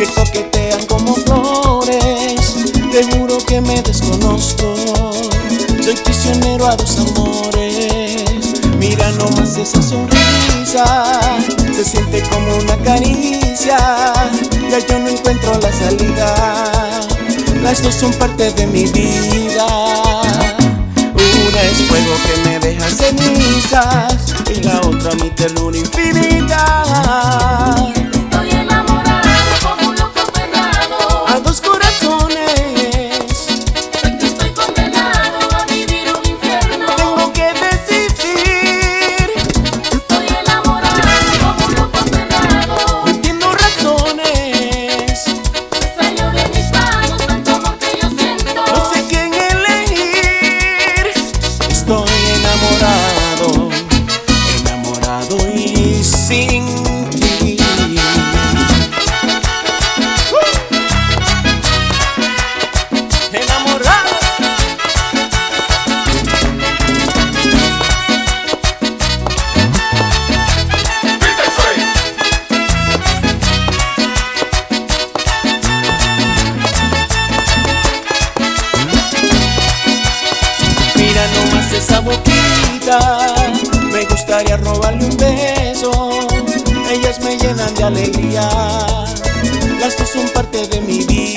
que coquetean como flores. Te juro que me desconozco. Soy prisionero a dos amores. Mira nomás esa sonrisa. Se siente como una caricia. Ya yo no encuentro la salida. Las dos son parte de mi vida. Una es fuego que me deja cenizas y la otra mi ternura infinita. esa boquita me gustaría robarle un beso. Ellas me llenan de alegría, las dos son parte de mi vida.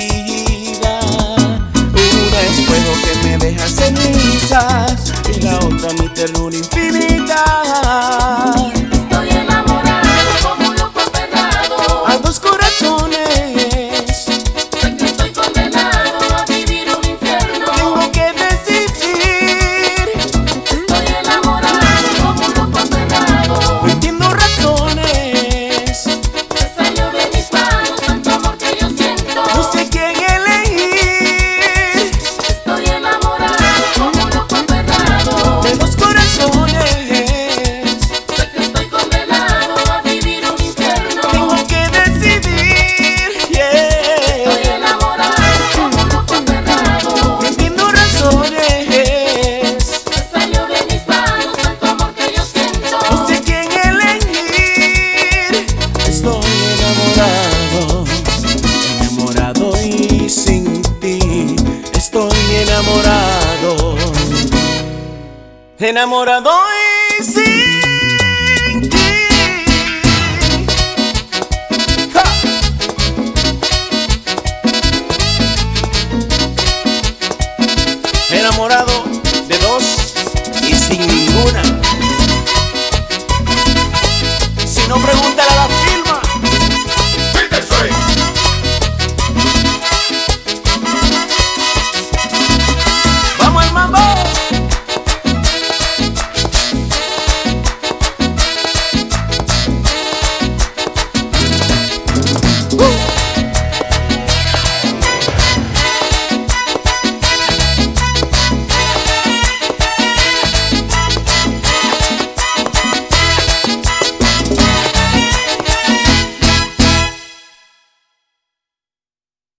enamorado y sin ti. ¡Ja! Enamorado.